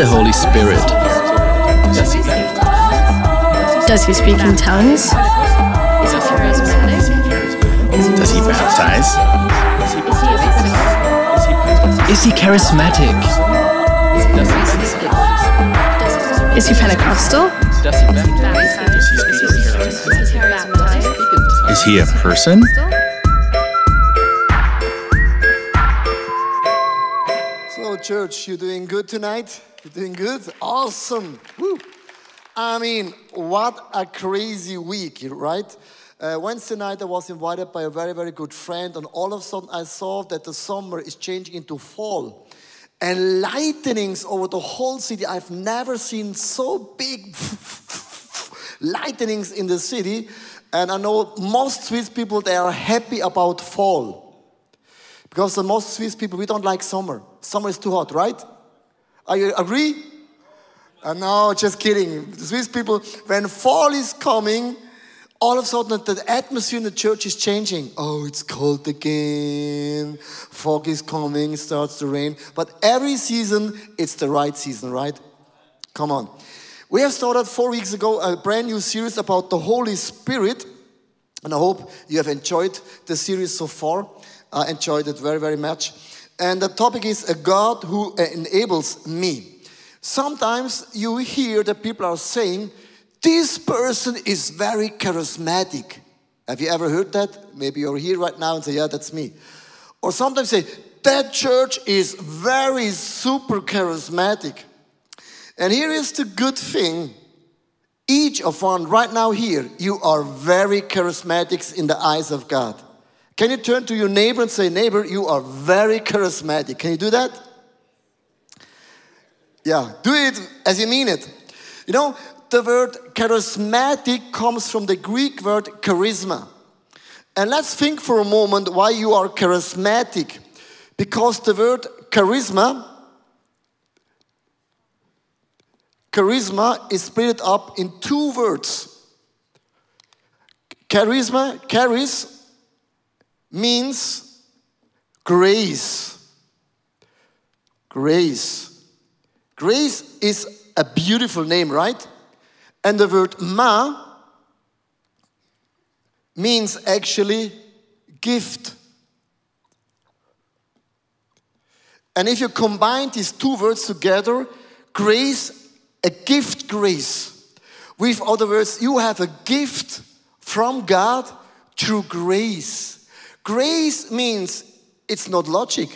is the Holy Spirit? Does he speak in tongues? Does he baptize? Is he charismatic? Is he Pentecostal? Is he a person? Church, you're doing good tonight? You're doing good? Awesome. Woo. I mean, what a crazy week, right? Uh, Wednesday night, I was invited by a very, very good friend, and all of a sudden, I saw that the summer is changing into fall. And lightnings over the whole city. I've never seen so big lightnings in the city. And I know most Swiss people, they are happy about fall. Because the most Swiss people, we don't like summer. Summer is too hot, right? Are you agree? Uh, no, just kidding. The Swiss people, when fall is coming, all of a sudden the atmosphere in the church is changing. Oh, it's cold again. Fog is coming, starts to rain. But every season, it's the right season, right? Come on. We have started four weeks ago a brand new series about the Holy Spirit. And I hope you have enjoyed the series so far. I enjoyed it very, very much. And the topic is a God who enables me. Sometimes you hear that people are saying, this person is very charismatic. Have you ever heard that? Maybe you're here right now and say, Yeah, that's me. Or sometimes say, That church is very super charismatic. And here is the good thing each of one right now here, you are very charismatic in the eyes of God. Can you turn to your neighbor and say, Neighbor, you are very charismatic? Can you do that? Yeah, do it as you mean it. You know, the word charismatic comes from the Greek word charisma. And let's think for a moment why you are charismatic. Because the word charisma, charisma is split up in two words. Charisma, charis, means grace. Grace. Grace is a beautiful name, right? And the word ma means actually gift. And if you combine these two words together, grace, a gift grace. With other words, you have a gift from God through grace. Grace means it's not logic.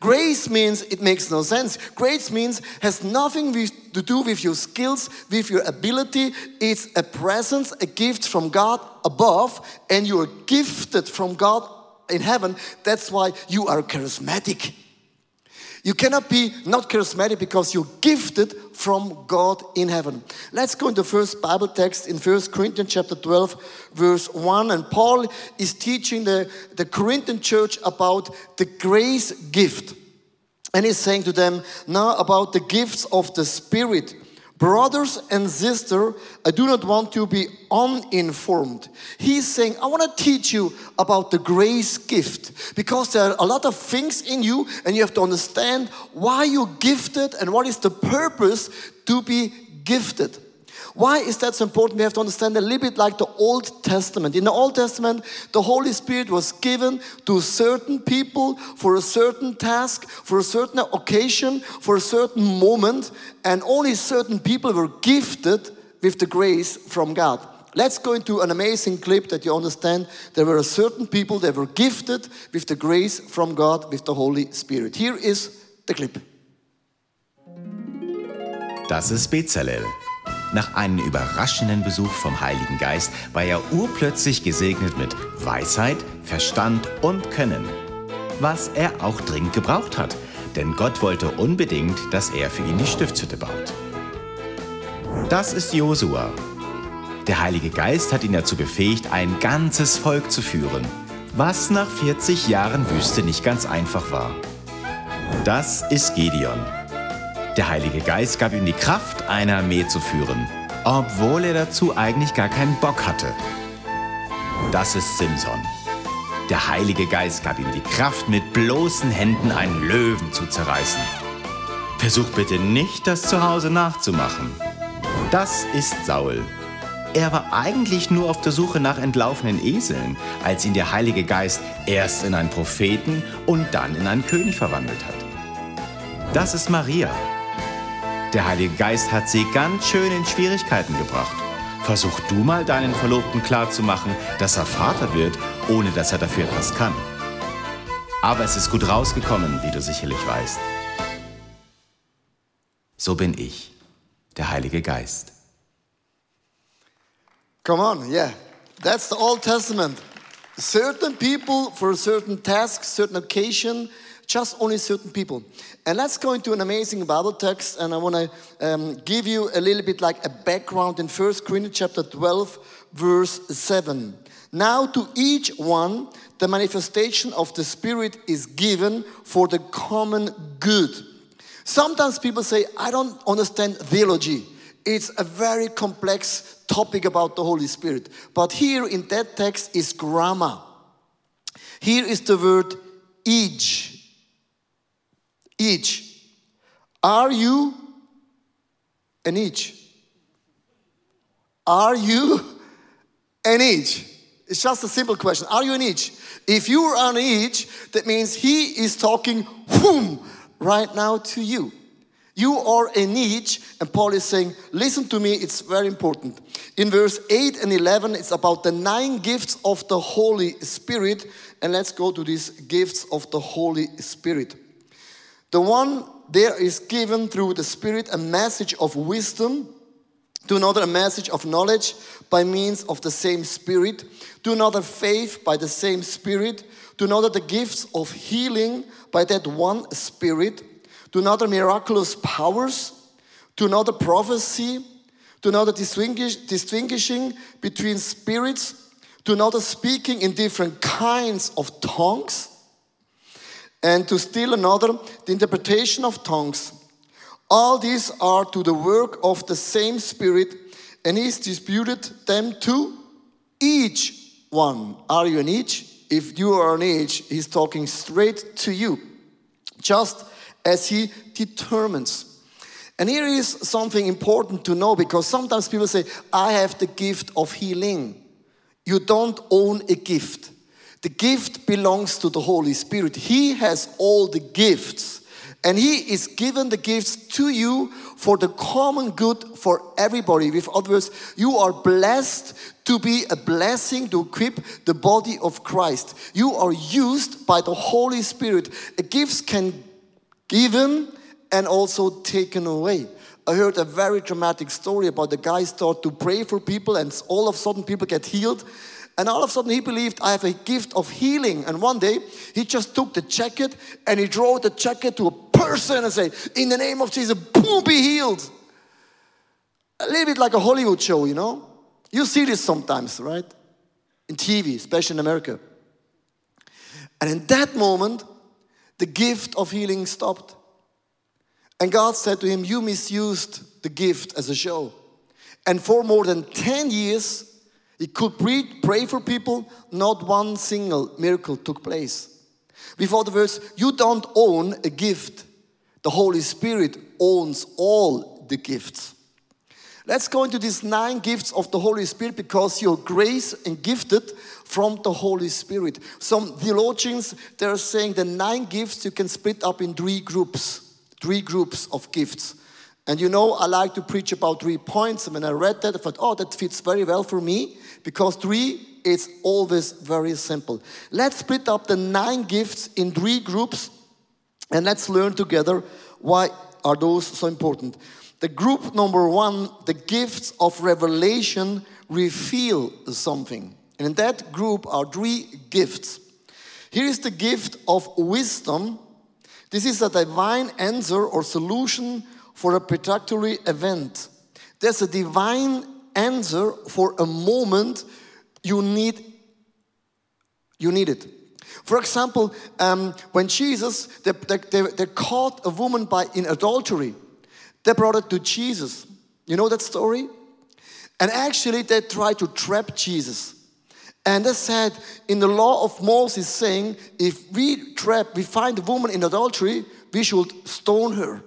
Grace means it makes no sense. Grace means has nothing with, to do with your skills, with your ability. It's a presence, a gift from God above, and you are gifted from God in heaven. That's why you are charismatic. You cannot be not charismatic because you're gifted from God in heaven. Let's go into the first Bible text in 1 Corinthians chapter 12, verse 1. And Paul is teaching the, the Corinthian church about the grace gift. And he's saying to them now about the gifts of the Spirit. Brothers and sisters, I do not want to be uninformed. He's saying, I want to teach you about the grace gift because there are a lot of things in you, and you have to understand why you're gifted and what is the purpose to be gifted. Why is that so important? We have to understand a little bit like the Old Testament. In the Old Testament, the Holy Spirit was given to certain people for a certain task, for a certain occasion, for a certain moment, and only certain people were gifted with the grace from God. Let's go into an amazing clip that you understand. There were certain people that were gifted with the grace from God, with the Holy Spirit. Here is the clip. Das ist Bezalel. Nach einem überraschenden Besuch vom Heiligen Geist war er urplötzlich gesegnet mit Weisheit, Verstand und Können. Was er auch dringend gebraucht hat, denn Gott wollte unbedingt, dass er für ihn die Stiftshütte baut. Das ist Josua. Der Heilige Geist hat ihn dazu befähigt, ein ganzes Volk zu führen, was nach 40 Jahren Wüste nicht ganz einfach war. Das ist Gideon. Der Heilige Geist gab ihm die Kraft, eine Armee zu führen, obwohl er dazu eigentlich gar keinen Bock hatte. Das ist Simson. Der Heilige Geist gab ihm die Kraft, mit bloßen Händen einen Löwen zu zerreißen. Versuch bitte nicht, das zu Hause nachzumachen. Das ist Saul. Er war eigentlich nur auf der Suche nach entlaufenen Eseln, als ihn der Heilige Geist erst in einen Propheten und dann in einen König verwandelt hat. Das ist Maria. Der Heilige Geist hat sie ganz schön in Schwierigkeiten gebracht. Versuch du mal deinen Verlobten klarzumachen, dass er Vater wird, ohne dass er dafür etwas kann. Aber es ist gut rausgekommen, wie du sicherlich weißt. So bin ich, der Heilige Geist. Come on, yeah. That's the Old Testament. Certain people for a certain task, certain occasion, just only certain people. And let's go into an amazing Bible text, and I want to um, give you a little bit like a background in First Corinthians chapter 12, verse 7. Now to each one, the manifestation of the Spirit is given for the common good. Sometimes people say, I don't understand theology. It's a very complex topic about the Holy Spirit. But here in that text is grammar. Here is the word each. Each. Are you an each? Are you an each? It's just a simple question. Are you an each? If you are an each, that means he is talking whom right now to you. You are in each, and Paul is saying, Listen to me, it's very important. In verse 8 and 11, it's about the nine gifts of the Holy Spirit, and let's go to these gifts of the Holy Spirit. The one there is given through the Spirit a message of wisdom, to another a message of knowledge by means of the same Spirit, to another faith by the same Spirit, to another the gifts of healing by that one Spirit to another miraculous powers, to another prophecy, to another distinguish, distinguishing between spirits, to another speaking in different kinds of tongues, and to still another the interpretation of tongues. All these are to the work of the same Spirit, and He's distributed them to each one. Are you an each? If you are an each, He's talking straight to you. Just as he determines. And here is something important to know because sometimes people say, I have the gift of healing. You don't own a gift. The gift belongs to the Holy Spirit. He has all the gifts. And He is given the gifts to you for the common good for everybody. With other words, you are blessed to be a blessing to equip the body of Christ. You are used by the Holy Spirit. Gifts can given and also taken away. I heard a very dramatic story about the guy start to pray for people and all of a sudden people get healed. And all of a sudden he believed I have a gift of healing. And one day he just took the jacket and he drew the jacket to a person and said, in the name of Jesus, boom, be healed. A little bit like a Hollywood show, you know? You see this sometimes, right? In TV, especially in America. And in that moment, the gift of healing stopped. And God said to him, You misused the gift as a show. And for more than 10 years, he could pray for people, not one single miracle took place. With other words, you don't own a gift, the Holy Spirit owns all the gifts. Let's go into these nine gifts of the Holy Spirit because you're grace and gifted from the Holy Spirit. Some theologians, they're saying the nine gifts you can split up in three groups, three groups of gifts. And you know, I like to preach about three points. And when I read that, I thought, oh, that fits very well for me because three is always very simple. Let's split up the nine gifts in three groups and let's learn together why are those so important. The group number one, the gifts of revelation reveal something. And in that group are three gifts. Here is the gift of wisdom. This is a divine answer or solution for a particular event. There's a divine answer for a moment you need. You need it. For example, um, when Jesus, they, they, they caught a woman by in adultery, they brought it to Jesus. You know that story? And actually, they tried to trap Jesus. And they said, in the law of Moses, saying, if we trap, we find a woman in adultery, we should stone her.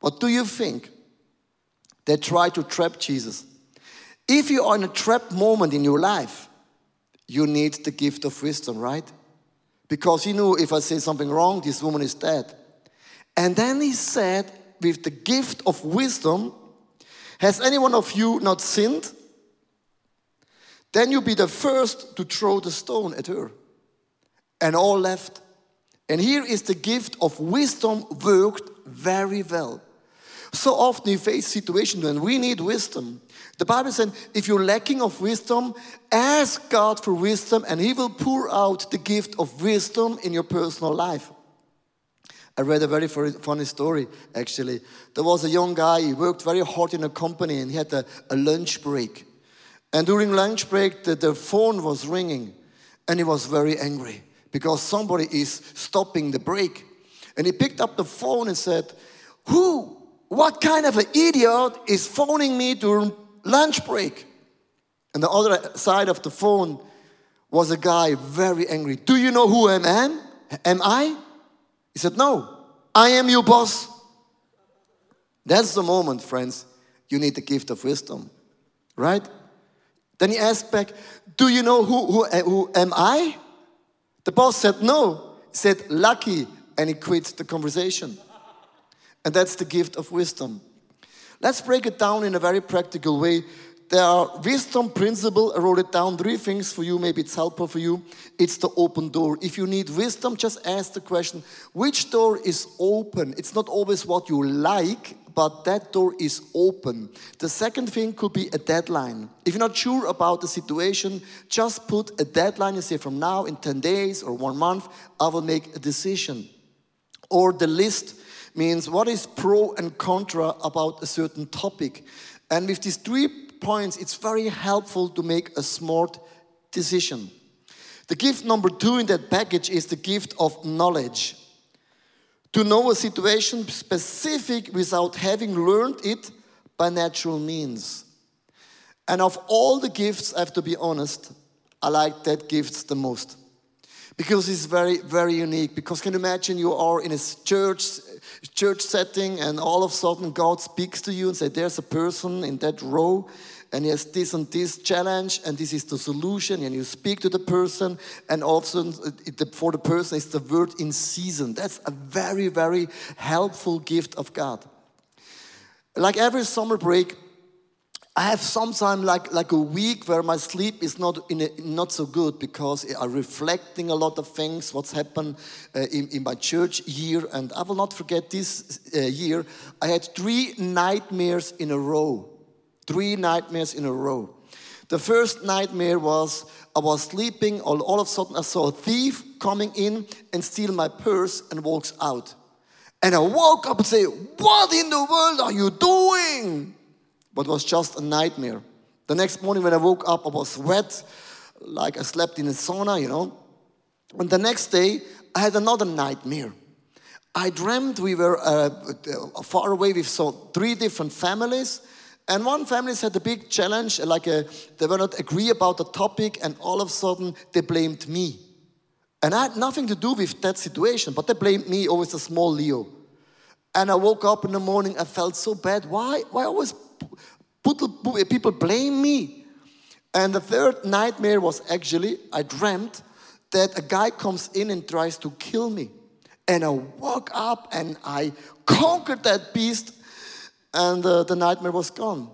What do you think? They try to trap Jesus. If you are in a trap moment in your life, you need the gift of wisdom, right? Because he knew if I say something wrong, this woman is dead. And then he said, with the gift of wisdom, has any one of you not sinned? Then you be the first to throw the stone at her. And all left. And here is the gift of wisdom worked very well. So often we face situations when we need wisdom. The Bible says, if you're lacking of wisdom, ask God for wisdom and He will pour out the gift of wisdom in your personal life. I read a very funny story actually. There was a young guy, he worked very hard in a company and he had a, a lunch break. And during lunch break, the, the phone was ringing and he was very angry because somebody is stopping the break. And he picked up the phone and said, Who, what kind of an idiot is phoning me during lunch break? And the other side of the phone was a guy very angry. Do you know who I am? Am I? He said, No, I am your boss. That's the moment, friends, you need the gift of wisdom, right? Then he asked back, Do you know who, who, uh, who am I? The boss said no. He said, lucky, and he quit the conversation. And that's the gift of wisdom. Let's break it down in a very practical way. There are wisdom principle. I wrote it down. Three things for you. Maybe it's helpful for you. It's the open door. If you need wisdom, just ask the question, which door is open? It's not always what you like, but that door is open. The second thing could be a deadline. If you're not sure about the situation, just put a deadline and say, from now in 10 days or one month, I will make a decision. Or the list means what is pro and contra about a certain topic. And with these three points, it's very helpful to make a smart decision. The gift number two in that package is the gift of knowledge to know a situation specific without having learned it by natural means. And of all the gifts, I have to be honest, I like that gift the most. Because it's very, very unique. Because can you imagine you are in a church, church setting and all of a sudden God speaks to you and say, there's a person in that row and he has this and this challenge, and this is the solution, and you speak to the person, and often for the person is the word in season. That's a very, very helpful gift of God. Like every summer break, I have sometimes like, like a week where my sleep is not, in a, not so good because I'm reflecting a lot of things, what's happened uh, in, in my church year. And I will not forget this uh, year, I had three nightmares in a row three nightmares in a row. The first nightmare was I was sleeping, all, all of a sudden I saw a thief coming in and steal my purse and walks out. And I woke up and say, What in the world are you doing? But was just a nightmare. The next morning when I woke up, I was wet, like I slept in a sauna, you know. And the next day, I had another nightmare. I dreamed we were uh, far away. We saw three different families and one family had a big challenge, like a, they were not agree about the topic, and all of a sudden they blamed me. And I had nothing to do with that situation, but they blamed me, always a small Leo. And I woke up in the morning, I felt so bad. Why? Why always people blame me? And the third nightmare was actually, I dreamt that a guy comes in and tries to kill me. And I woke up and I conquered that beast and uh, the nightmare was gone.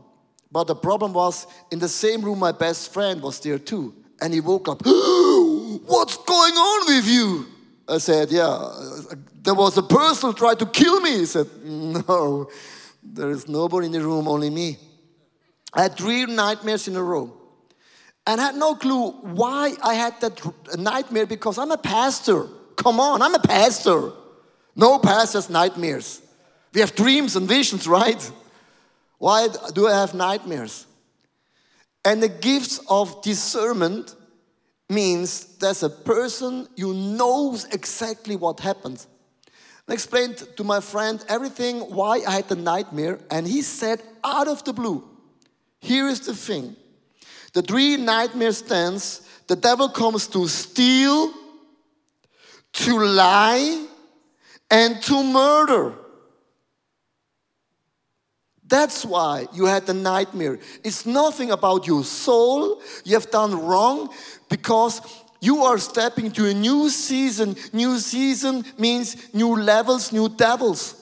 But the problem was, in the same room, my best friend was there too. And he woke up, What's going on with you? I said, Yeah, there was a person who tried to kill me. He said, No, there is nobody in the room, only me. I had three nightmares in a row. And I had no clue why I had that nightmare because I'm a pastor. Come on, I'm a pastor. No pastor's nightmares. We have dreams and visions, right? Why do I have nightmares? And the gifts of discernment means there's a person you knows exactly what happens. I explained to my friend everything why I had the nightmare, and he said out of the blue, here is the thing. The three nightmare stands, the devil comes to steal, to lie, and to murder. That's why you had the nightmare. It's nothing about your soul you have done wrong because you are stepping to a new season. New season means new levels, new devils.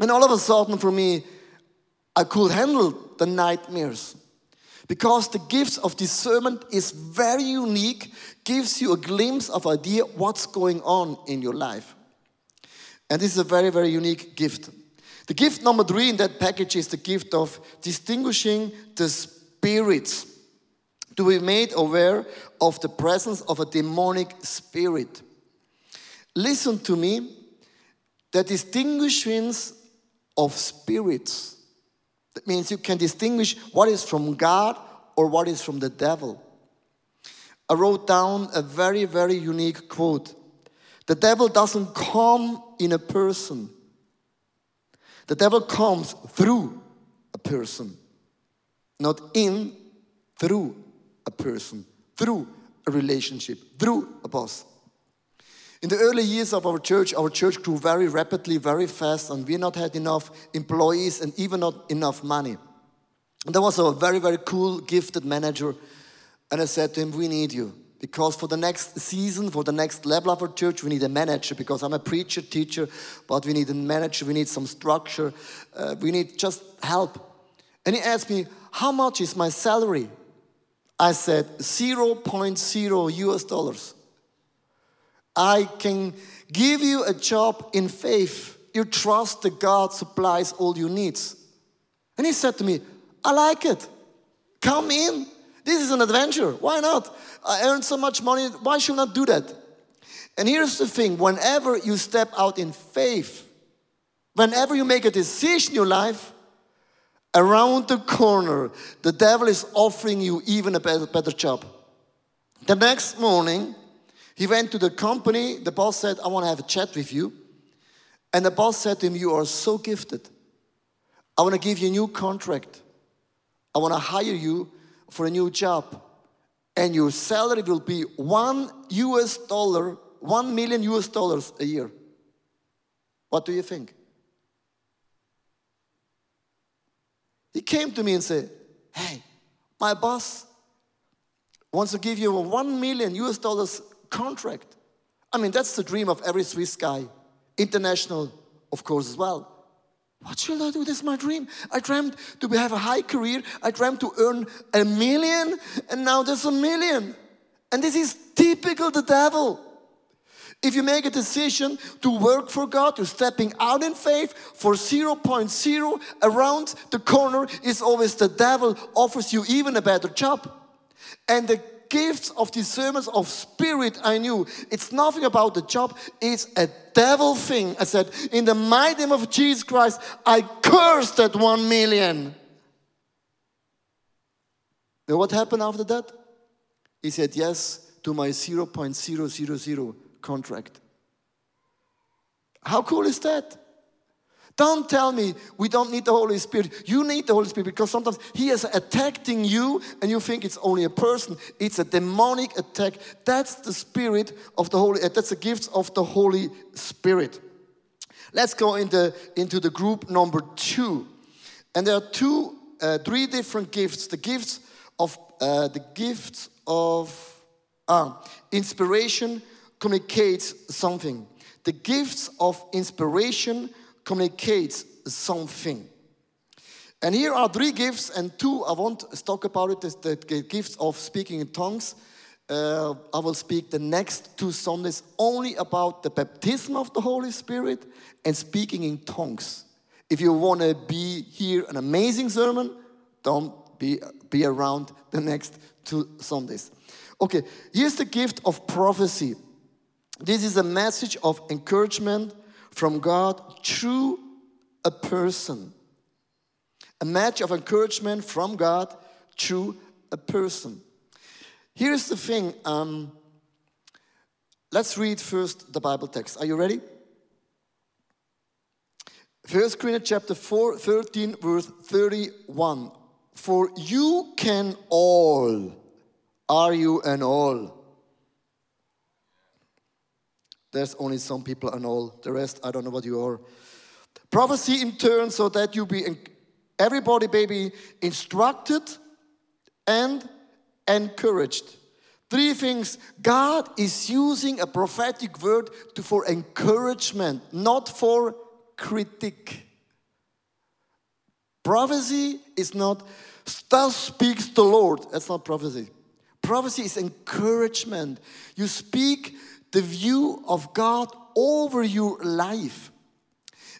And all of a sudden, for me, I could handle the nightmares. Because the gifts of discernment is very unique, gives you a glimpse of idea what's going on in your life. And this is a very, very unique gift. The gift number three in that package is the gift of distinguishing the spirits. To be made aware of the presence of a demonic spirit. Listen to me. The distinguishing of spirits. That means you can distinguish what is from God or what is from the devil. I wrote down a very, very unique quote. The devil doesn't come in a person. The devil comes through a person, not in, through a person, through a relationship, through a boss. In the early years of our church, our church grew very rapidly, very fast, and we not had enough employees and even not enough money. And there was a very, very cool, gifted manager, and I said to him, We need you. Because for the next season, for the next level of our church, we need a manager. Because I'm a preacher, teacher, but we need a manager, we need some structure, uh, we need just help. And he asked me, How much is my salary? I said, 0.0 US dollars. I can give you a job in faith. You trust that God supplies all your needs. And he said to me, I like it. Come in. This is an adventure. Why not? I earned so much money. Why should I not do that? And here's the thing whenever you step out in faith, whenever you make a decision in your life, around the corner, the devil is offering you even a better, better job. The next morning, he went to the company. The boss said, I want to have a chat with you. And the boss said to him, You are so gifted. I want to give you a new contract. I want to hire you for a new job and your salary will be one US dollar, one million US dollars a year. What do you think? He came to me and said, Hey, my boss wants to give you a one million US dollars contract. I mean, that's the dream of every Swiss guy, international, of course, as well. What shall I do? This is my dream. I dreamed to have a high career. I dreamed to earn a million, and now there's a million. And this is typical the devil. If you make a decision to work for God, you're stepping out in faith for 0.0 around the corner is always the devil offers you even a better job. And the gifts of discernment of spirit I knew. It's nothing about the job, it's a devil thing. I said, In the mighty name of Jesus Christ, I curse that one million. Know what happened after that? He said yes to my 0.000 contract. How cool is that? Don't tell me we don't need the Holy Spirit. You need the Holy Spirit because sometimes He is attacking you and you think it's only a person. It's a demonic attack. That's the Spirit of the Holy, uh, that's the gifts of the Holy Spirit. Let's go into, into the group number two. And there are two, uh, three different gifts. The gifts of, uh, the gifts of ah, inspiration communicates something. The gifts of inspiration communicates something. And here are three gifts, and two I want to talk about it. Is the gifts of speaking in tongues. Uh, I will speak the next two Sundays only about the baptism of the Holy Spirit and speaking in tongues. If you want to be here an amazing sermon, don't be, be around the next two Sundays. Okay, here's the gift of prophecy. This is a message of encouragement from God through a person. A match of encouragement from God through a person. Here's the thing. Um, let's read first the Bible text. Are you ready? First Corinthians chapter 4, 13, verse 31. For you can all. Are you an all? There's only some people and all. The rest, I don't know what you are. Prophecy in turn, so that you be Everybody, baby, instructed and encouraged. Three things. God is using a prophetic word to, for encouragement, not for critique. Prophecy is not, thus speaks the Lord. That's not prophecy. Prophecy is encouragement. You speak the view of God over your life.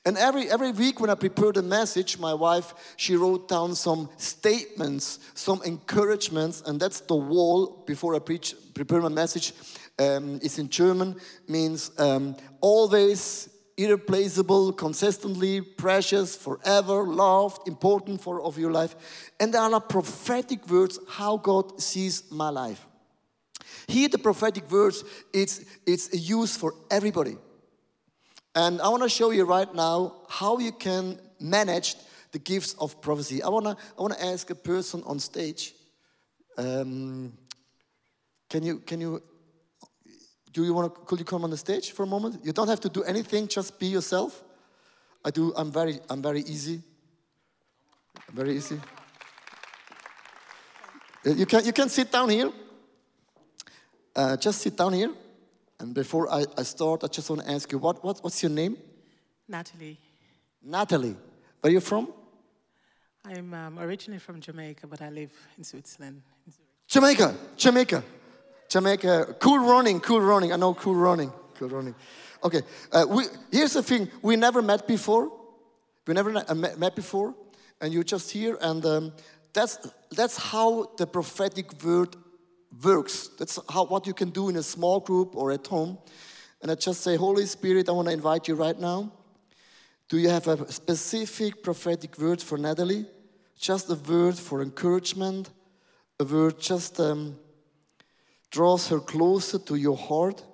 And every, every week when I prepared a message, my wife, she wrote down some statements, some encouragements, and that's the wall before I preach, prepare my message. Um, it's in German, means um, always irreplaceable, consistently precious, forever, loved, important for of your life. And there are prophetic words how God sees my life. Here, the prophetic words, it's, it's used for everybody. And I want to show you right now how you can manage the gifts of prophecy. I want to I want to ask a person on stage. Um, can you can you do you want to could you come on the stage for a moment? You don't have to do anything, just be yourself. I do. I'm very I'm very easy. Very easy. You can you can sit down here. Uh, just sit down here. And before I, I start, I just want to ask you, what, what, what's your name? Natalie. Natalie. Where are you from? I'm um, originally from Jamaica, but I live in Switzerland. in Jamaica. Jamaica. Jamaica. Cool running, cool running. I know cool running. Cool running. Okay. Uh, we, here's the thing. We never met before. We never uh, met met before. And you're just here. And um, that's, that's how the prophetic word works. That's how, what you can do in a small group or at home. And I just say, Holy Spirit, I want to invite you right now. Do you have a specific prophetic word for Natalie? Just a word for encouragement, a word just um, draws her closer to your heart.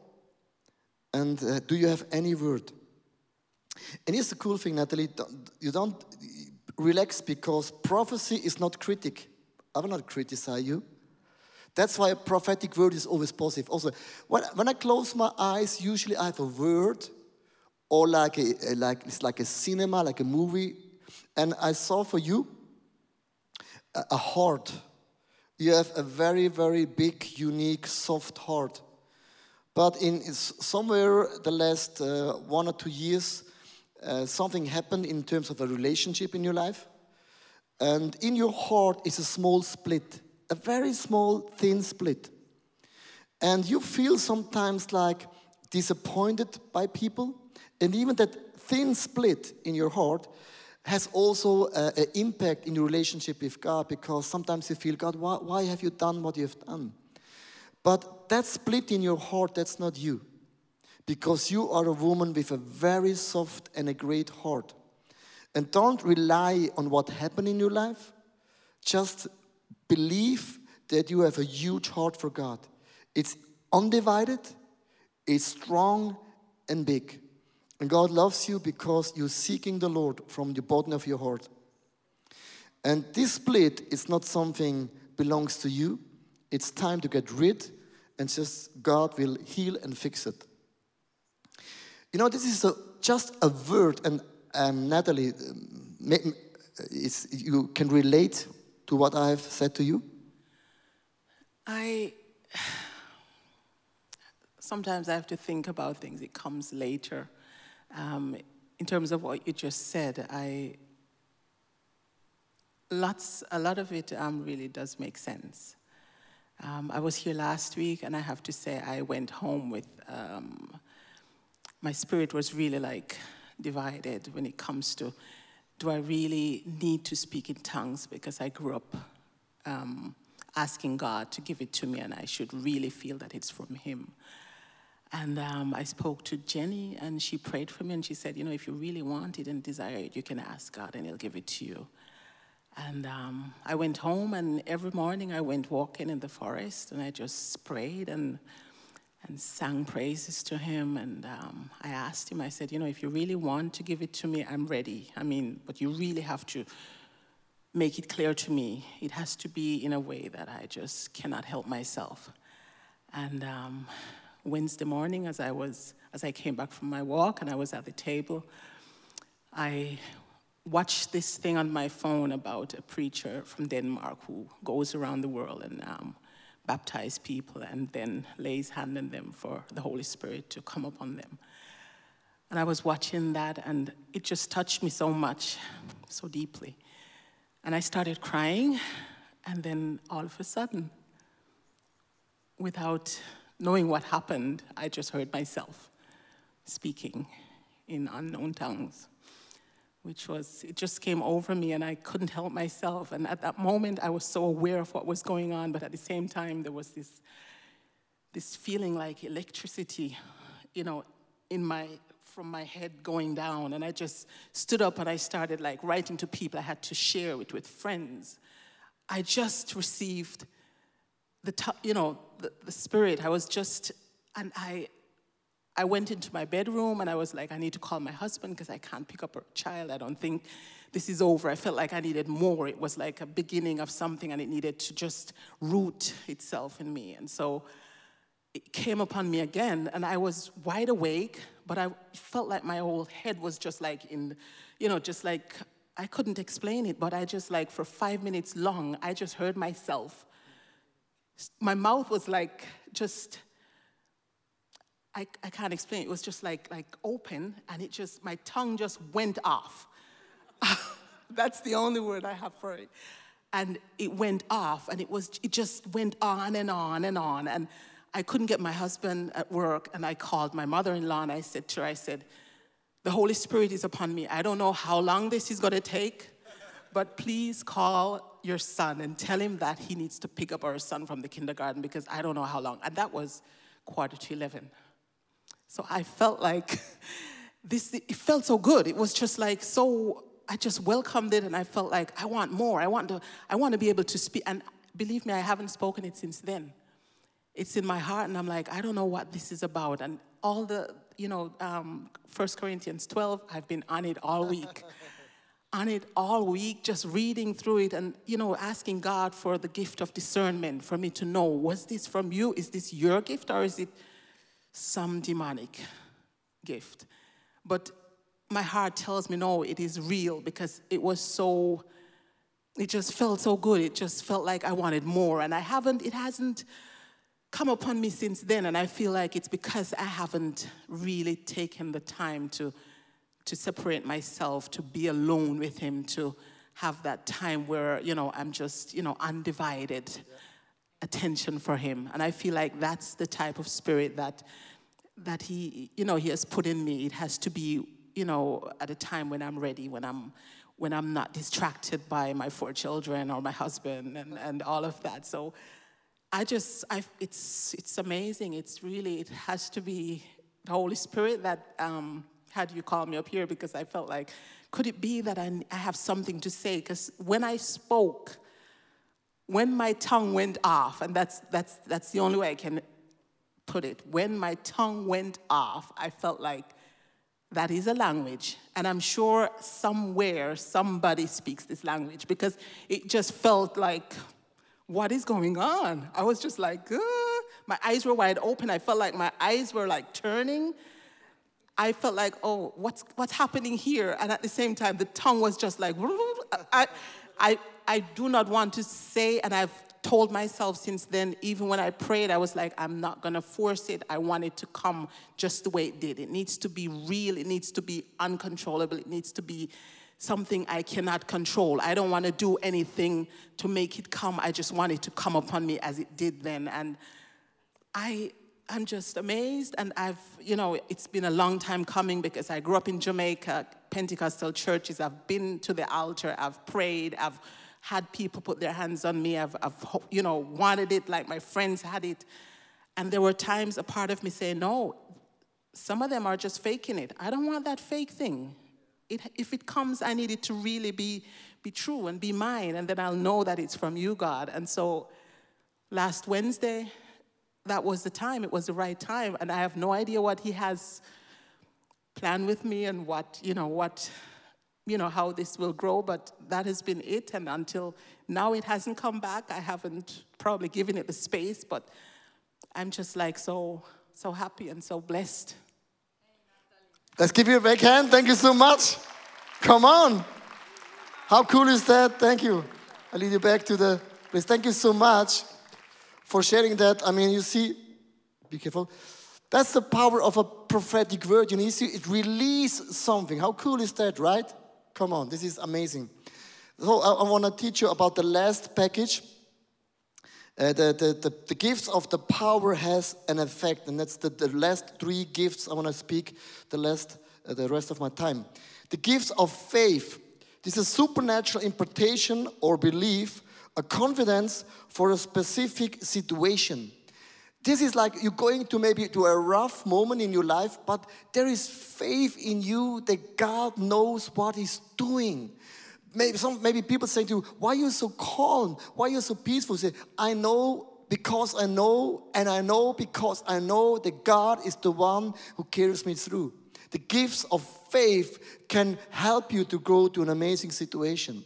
And uh, do you have any word? And here's the cool thing, Natalie. don't- You don't relax because prophecy is not critic. I will not criticize you. That's why a prophetic word is always positive. Also, when, when I close my eyes, usually I have a word or like a, like it's like a cinema, like a movie, and I saw for you a, a heart. You have a very very big, unique, soft heart. But in somewhere the last uh, one or two years, uh, something happened in terms of a relationship in your life, and in your heart is a small split, a very small, thin split. And you feel sometimes like disappointed by people. And even that thin split in your heart has also uh, an impact in your relationship with God because sometimes you feel, God, why, why have you done what you have done? But that split in your heart, that's not you. Because you are a woman with a very soft and a great heart. And don't rely on what happened in your life. Just believe that you have a huge heart for God. It's undivided, it's strong and big. And God loves you because you're seeking the Lord from the bottom of your heart. And this split is not something belongs to you. It's time to get rid and just God will heal and fix it. You know, this is a, just a word, and um, Natalie, um, you can relate to what I have said to you. I sometimes I have to think about things. It comes later. Um, in terms of what you just said, I lots a lot of it um, really does make sense. Um, I was here last week, and I have to say I went home with um, my spirit was really like divided when it comes to do I really need to speak in tongues because I grew up um, asking God to give it to me, and I should really feel that it's from Him. And um, I spoke to Jenny, and she prayed for me, and she said, You know, if you really want it and desire it, you can ask God, and He'll give it to you. And um, I went home, and every morning I went walking in the forest, and I just prayed and and sang praises to him. And um, I asked him, I said, you know, if you really want to give it to me, I'm ready. I mean, but you really have to make it clear to me. It has to be in a way that I just cannot help myself. And um, Wednesday morning, as I was, as I came back from my walk and I was at the table, I watched this thing on my phone about a preacher from Denmark who goes around the world and um, baptize people and then lays hand on them for the Holy Spirit to come upon them. And I was watching that, and it just touched me so much, so deeply. And I started crying, and then all of a sudden, without knowing what happened, I just heard myself speaking in unknown tongues, which was, it just came over me, and I couldn't help myself. And at that moment, I was so aware of what was going on, but at the same time, there was this, this feeling like electricity, you know, in my from my head going down. And i just stood up and i started like writing to people i had to share it with friends. I just received the you know the, the spirit. I was just and i i went into my bedroom and i was like i need to call my husband because i can't pick up a child. I don't think this is over. I felt like i needed more. It was like a beginning of something and it needed to just root itself in me. And so it came upon me again and i was wide awake but I felt like my whole head was just like in, you know, just like I couldn't explain it, but I just like for five minutes long, I just heard myself. My mouth was like just, I, I can't explain. It was just like like open, and it just my tongue just went off. That's the only word I have for it. And it went off, and it was it just went on and on and on and I couldn't get my husband at work, and I called my mother in law and I said to her, I said, The Holy Spirit is upon me. I don't know how long this is going to take, but please call your son and tell him that he needs to pick up our son from the kindergarten because I don't know how long. And that was quarter to 11. So I felt like this, it felt so good. It was just like so, I just welcomed it and I felt like I want more. I want to, I want to be able to speak. And believe me, I haven't spoken it since then it's in my heart and i'm like i don't know what this is about and all the you know um, 1 corinthians 12 i've been on it all week on it all week just reading through it and you know asking god for the gift of discernment for me to know was this from you is this your gift or is it some demonic gift. But my heart tells me no it is real because it was so it just felt so good. It just felt like i wanted more. And i haven't it hasn't come upon me since then, and I feel like it's because I haven't really taken the time to, to separate myself, to be alone with Him, to have that time where, you know, I'm just, you know, undivided attention for Him. And I feel like that's the type of spirit that, that He, you know, He has put in me. It has to be, you know, at a time when I'm ready, when I'm, when I'm not distracted by my four children or my husband and, and all of that. So I just, I, it's, it's amazing. It's really, it has to be the Holy Spirit that um, had you call me up here because I felt like, could it be that I, I have something to say? Because when I spoke, when my tongue went off, and that's, that's, that's the only way I can put it, when my tongue went off, I felt like that is a language. And I'm sure somewhere somebody speaks this language because it just felt like what is going on? I was just like, my eyes were wide open. I felt like my eyes were like turning. I felt like, oh, what's, what's happening here? And at the same time, the tongue was just like, I, I, I do not want to say, and I've told myself since then, even when I prayed, I was like, I'm not gonna force it. I want it to come just the way it did. It needs to be real, it needs to be uncontrollable, it needs to be something I cannot control. I don't want to do anything to make it come. I just want it to come upon me as it did then. And I I'm just amazed. And I've, you know, it's been a long time coming because I grew up in Jamaica, Pentecostal churches. I've been to the altar, I've prayed, I've had people put their hands on me, I've, I've you know, wanted it like my friends had it. And there were times a part of me saying, no, some of them are just faking it. I don't want that fake thing it, if it comes, I need it to really be, be true and be mine, and then I'll know that it's from you, God. And so last Wednesday, that was the time, it was the right time, and I have no idea what He has planned with me and what, you know, what, you know, how this will grow, but that has been it. And until now, it hasn't come back. I haven't probably given it the space, but I'm just like so, so happy and so blessed Let's give you a big hand. Thank you so much. Come on. How cool is that? Thank you. I lead you back to the place. Thank you so much for sharing that. I mean, you see, be careful. That's the power of a prophetic word. You know, you see, it releases something. How cool is that, right? Come on, this is amazing. So I, I want to teach you about the last package. Uh, the, the, the, the, gifts of the power has an effect, and that's the, the last three gifts I want to speak the last uh, the rest of my time. The gifts of faith. This is supernatural impartation or belief, a confidence for a specific situation. This is like you're going to maybe to a rough moment in your life, but there is faith in you that God knows what He's doing. Maybe some maybe people say to you, why are you so calm? Why are you so peaceful? Say, I know because I know, and I know because I know that God is the one who carries me through. The gifts of faith can help you to grow to an amazing situation.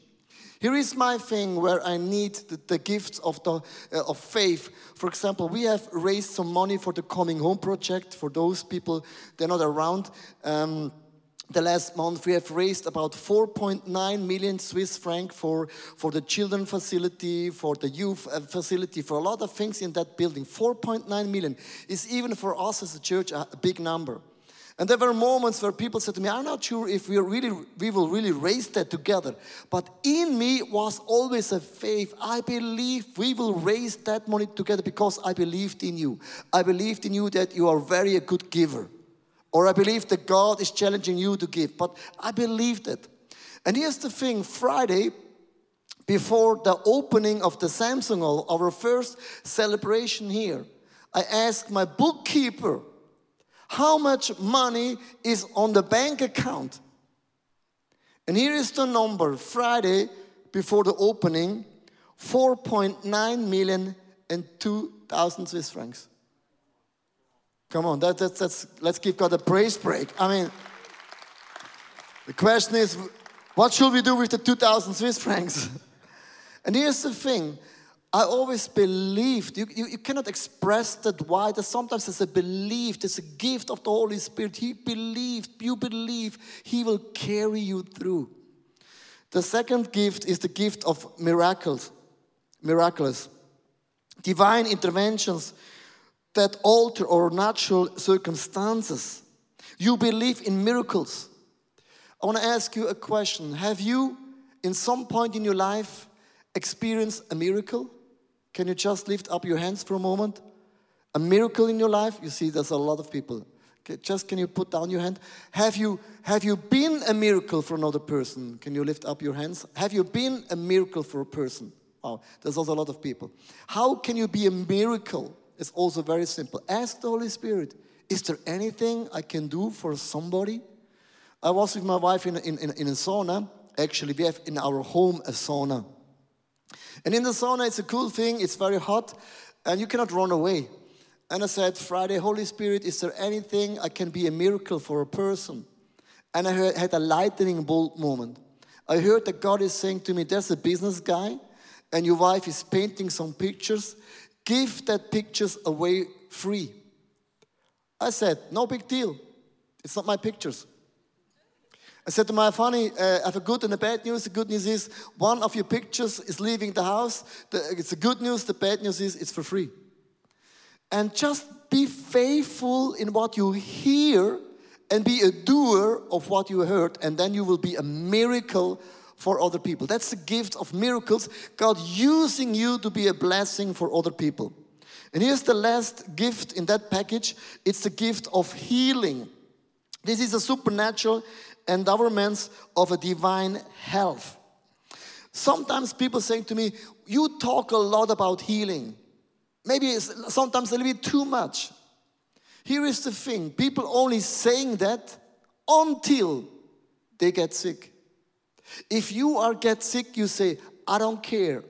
Here is my thing where I need the, the gifts of, the, uh, of faith. For example, we have raised some money for the Coming Home Project for those people, they're not around. Um, the last month we have raised about 4.9 million swiss franc for, for the children facility for the youth uh, facility for a lot of things in that building 4.9 million is even for us as a church a big number and there were moments where people said to me, I'm not sure if we really we will really raise that together. But in me was always a faith. I believe we will raise that money together because I believed in you. I believed in you that you are very a good giver. Or I believe that God is challenging you to give. But I believed it. And here's the thing Friday, before the opening of the Samsung Hall, our first celebration here, I asked my bookkeeper, how much money is on the bank account. And here is the number Friday before the opening 4.9 million and 2,000 Swiss francs. Come on, that, that's, that's, let's give God a praise break. I mean, the question is, what should we do with the 2,000 Swiss francs? and here's the thing I always believed, you, you, you, cannot express that why. That sometimes there's a belief, there's a gift of the Holy Spirit. He believed, you believe, He will carry you through. The second gift is the gift of miracles, miraculous, divine interventions that alter our natural circumstances. You believe in miracles. I want to ask you a question. Have you, in some point in your life, experienced a miracle? Can you just lift up your hands for a moment? A miracle in your life? You see, there's a lot of people. Just can you put down your hand? Have you, have you been a miracle for another person? Can you lift up your hands? Have you been a miracle for a person? Wow, there's also a lot of people. How can you be a miracle? It's also very simple. Ask the Holy Spirit, is there anything I can do for somebody? I was with my wife in, in, in, in a sauna. Actually, we have in our home a sauna. And in the sauna, it's a cool thing, it's very hot, and you cannot run away. And I said, Friday, Holy Spirit, is there anything I can be a miracle for a person? And I heard, had a lightning bolt moment. I heard that God is saying to me, There's a business guy, and your wife is painting some pictures. Give that pictures away free. I said, No big deal. It's not my pictures. I said to my funny, uh, I have a good and a bad news. The good news is one of your pictures is leaving the house. The, it's the good news. The bad news is it's for free. And just be faithful in what you hear and be a doer of what you heard, and then you will be a miracle for other people. That's the gift of miracles, God using you to be a blessing for other people. And here's the last gift in that package it's the gift of healing. This is a supernatural endowments of a divine health. Sometimes people say to me, You talk a lot about healing. Maybe it's sometimes a little bit too much. Here is the thing people only saying that until they get sick. If you are get sick, you say, I don't care.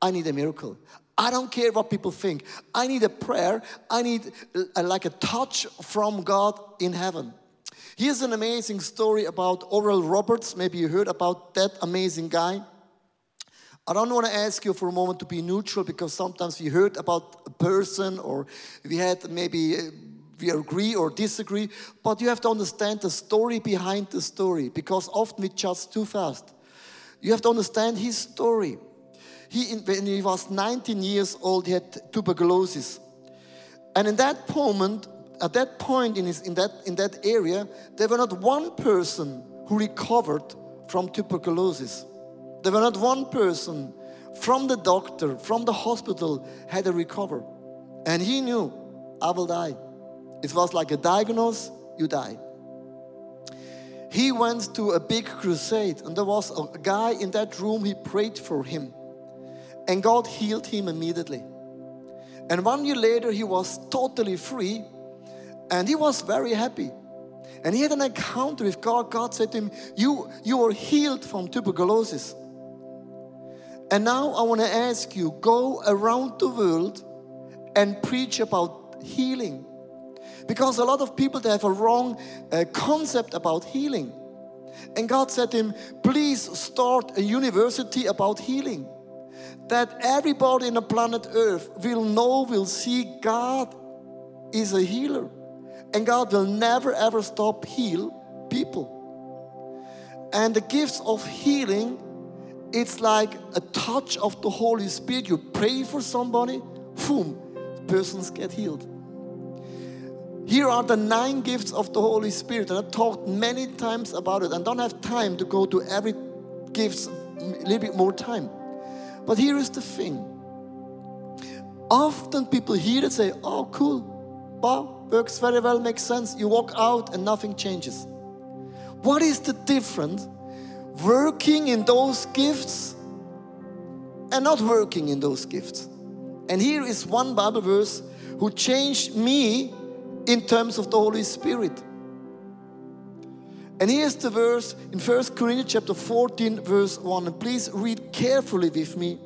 I need a miracle. I don't care what people think. I need a prayer. I need a, like a touch from God in heaven. Here's an amazing story about Oral Roberts. Maybe you heard about that amazing guy. I don't want to ask you for a moment to be neutral because sometimes we heard about a person or we had maybe uh, we agree or disagree, but you have to understand the story behind the story because often we judge too fast. You have to understand his story. He, when he was 19 years old, he had tuberculosis. And in that moment, at that point in, his, in, that, in that area, there were not one person who recovered from tuberculosis. There were not one person from the doctor, from the hospital, had a recover. And he knew, I will die. It was like a diagnosis, you die. He went to a big crusade, and there was a guy in that room, he prayed for him. And God healed him immediately. And one year later, he was totally free and he was very happy. And he had an encounter with God. God said to him, You, you are healed from tuberculosis. And now I want to ask you go around the world and preach about healing. Because a lot of people they have a wrong uh, concept about healing. And God said to him, Please start a university about healing that everybody in the planet Earth will know, will see God is a healer. And God will never ever stop heal people. And the gifts of healing, it's like a touch of the Holy Spirit. You pray for somebody, boom, persons get healed. Here are the nine gifts of the Holy Spirit, and I talked many times about it, and don't have time to go to every gift a little bit more time. But here is the thing. Often people hear it say, oh, cool, wow, works very well, makes sense. You walk out and nothing changes. What is the difference working in those gifts and not working in those gifts? And here is one Bible verse who changed me in terms of the Holy Spirit. And here's the verse in 1 Corinthians chapter 14, verse 1. And please read carefully with me.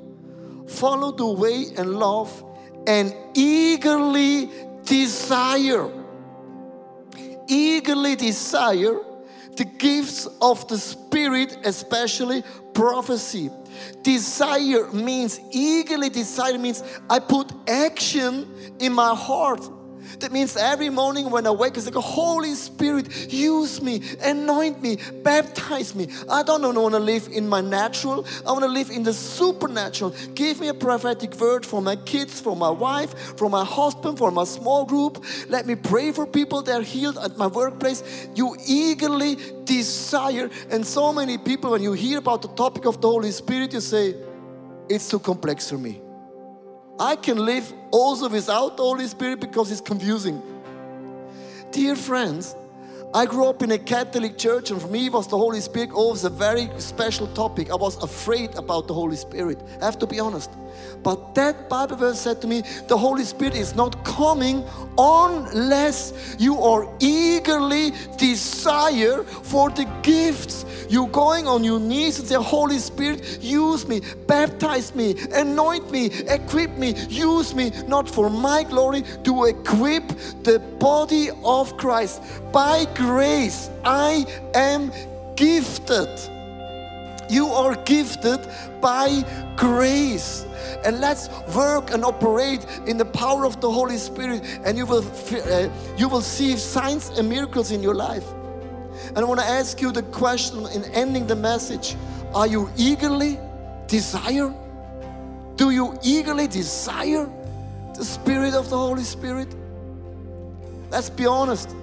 Follow the way and love and eagerly desire. Eagerly desire the gifts of the Spirit, especially prophecy. Desire means eagerly desire means I put action in my heart. That means every morning when I wake, it's like, a Holy Spirit, use me, anoint me, baptize me. I don't want to live in my natural, I want to live in the supernatural. Give me a prophetic word for my kids, for my wife, for my husband, for my small group. Let me pray for people that are healed at my workplace. You eagerly desire, and so many people, when you hear about the topic of the Holy Spirit, you say, It's too complex for me. I can live also without the Holy Spirit because it's confusing. Dear friends, I grew up in a Catholic church, and for me, was the Holy Spirit always a very special topic. I was afraid about the Holy Spirit. I have to be honest. But that Bible verse said to me, the Holy Spirit is not coming unless you are eagerly desire for the gifts. You're going on your knees and say, Holy Spirit, use me, baptize me, anoint me, equip me, use me, not for my glory, to equip the body of Christ. By grace, I am gifted. You are gifted by grace. And let's work and operate in the power of the Holy Spirit, and you will, uh, you will see signs and miracles in your life. And I want to ask you the question in ending the message Are you eagerly desire? Do you eagerly desire the Spirit of the Holy Spirit? Let's be honest.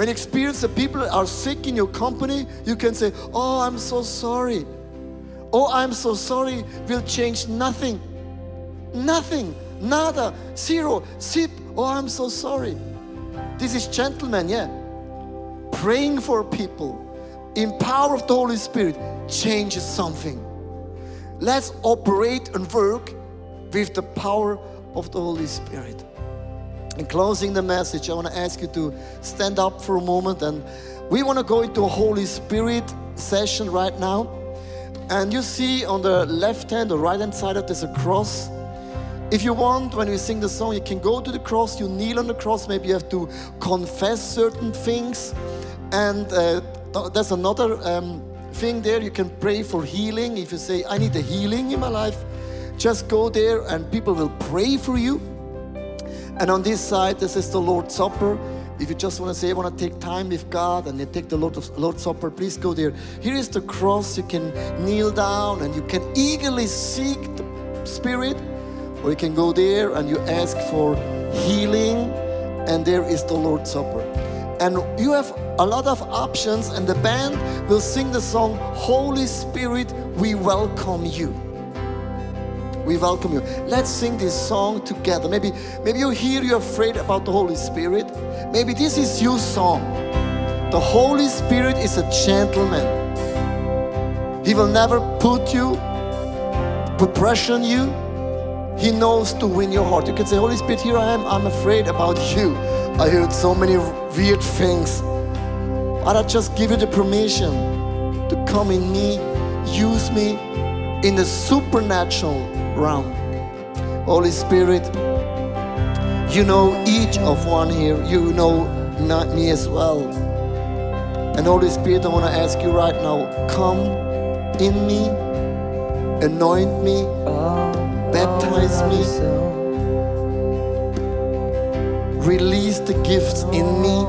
When you experience that people are sick in your company, you can say, Oh, I'm so sorry. Oh, I'm so sorry will change nothing. Nothing. Nada. Zero. Sip. Oh, I'm so sorry. This is gentleman, yeah. Praying for people in power of the Holy Spirit changes something. Let's operate and work with the power of the Holy Spirit. In closing the message, I want to ask you to stand up for a moment and we want to go into a Holy Spirit session right now. And you see on the left hand or right hand side of there's a cross. If you want, when we sing the song, you can go to the cross, you kneel on the cross, maybe you have to confess certain things. And uh, th- there's another um, thing there, you can pray for healing. If you say, I need a healing in my life, just go there and people will pray for you. And on this side, this is the Lord's Supper. If you just want to say, I want to take time with God and you take the Lord of, Lord's Supper, please go there. Here is the cross. You can kneel down and you can eagerly seek the Spirit, or you can go there and you ask for healing, and there is the Lord's Supper. And you have a lot of options, and the band will sing the song, Holy Spirit, we welcome you. We welcome you. Let's sing this song together. Maybe, maybe you're here, you're afraid about the Holy Spirit. Maybe this is your song. The Holy Spirit is a gentleman. He will never put you, put pressure on you. He knows to win your heart. You can say, Holy Spirit, here I am. I'm afraid about you. I heard so many weird things. But I just give you the permission to come in me, use me in the supernatural Holy Spirit, you know each of one here. You know not me as well. And Holy Spirit, I want to ask you right now, come in me, anoint me, baptize me, release the gifts in me,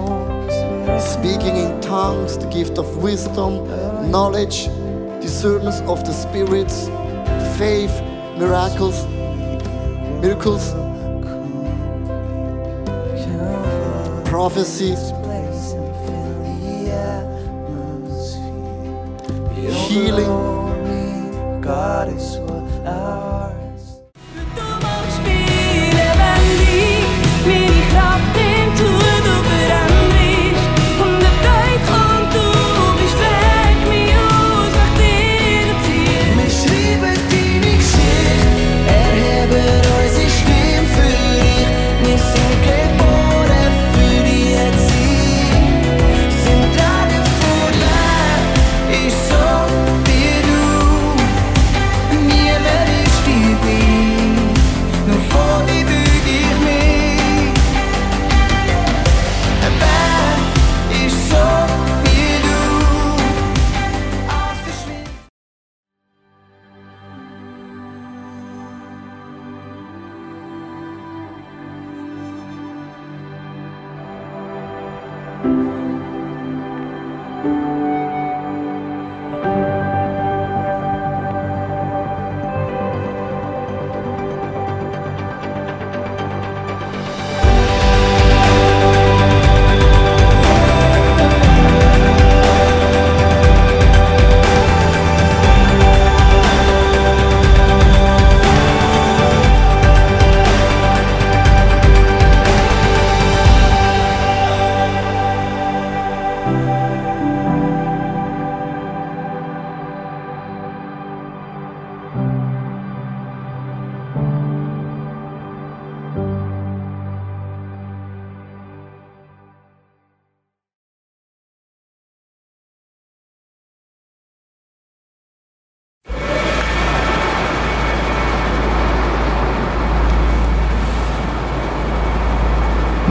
speaking in tongues, the gift of wisdom, knowledge, discernment of the spirits, faith, miracles, miracles, prophecy, healing. God is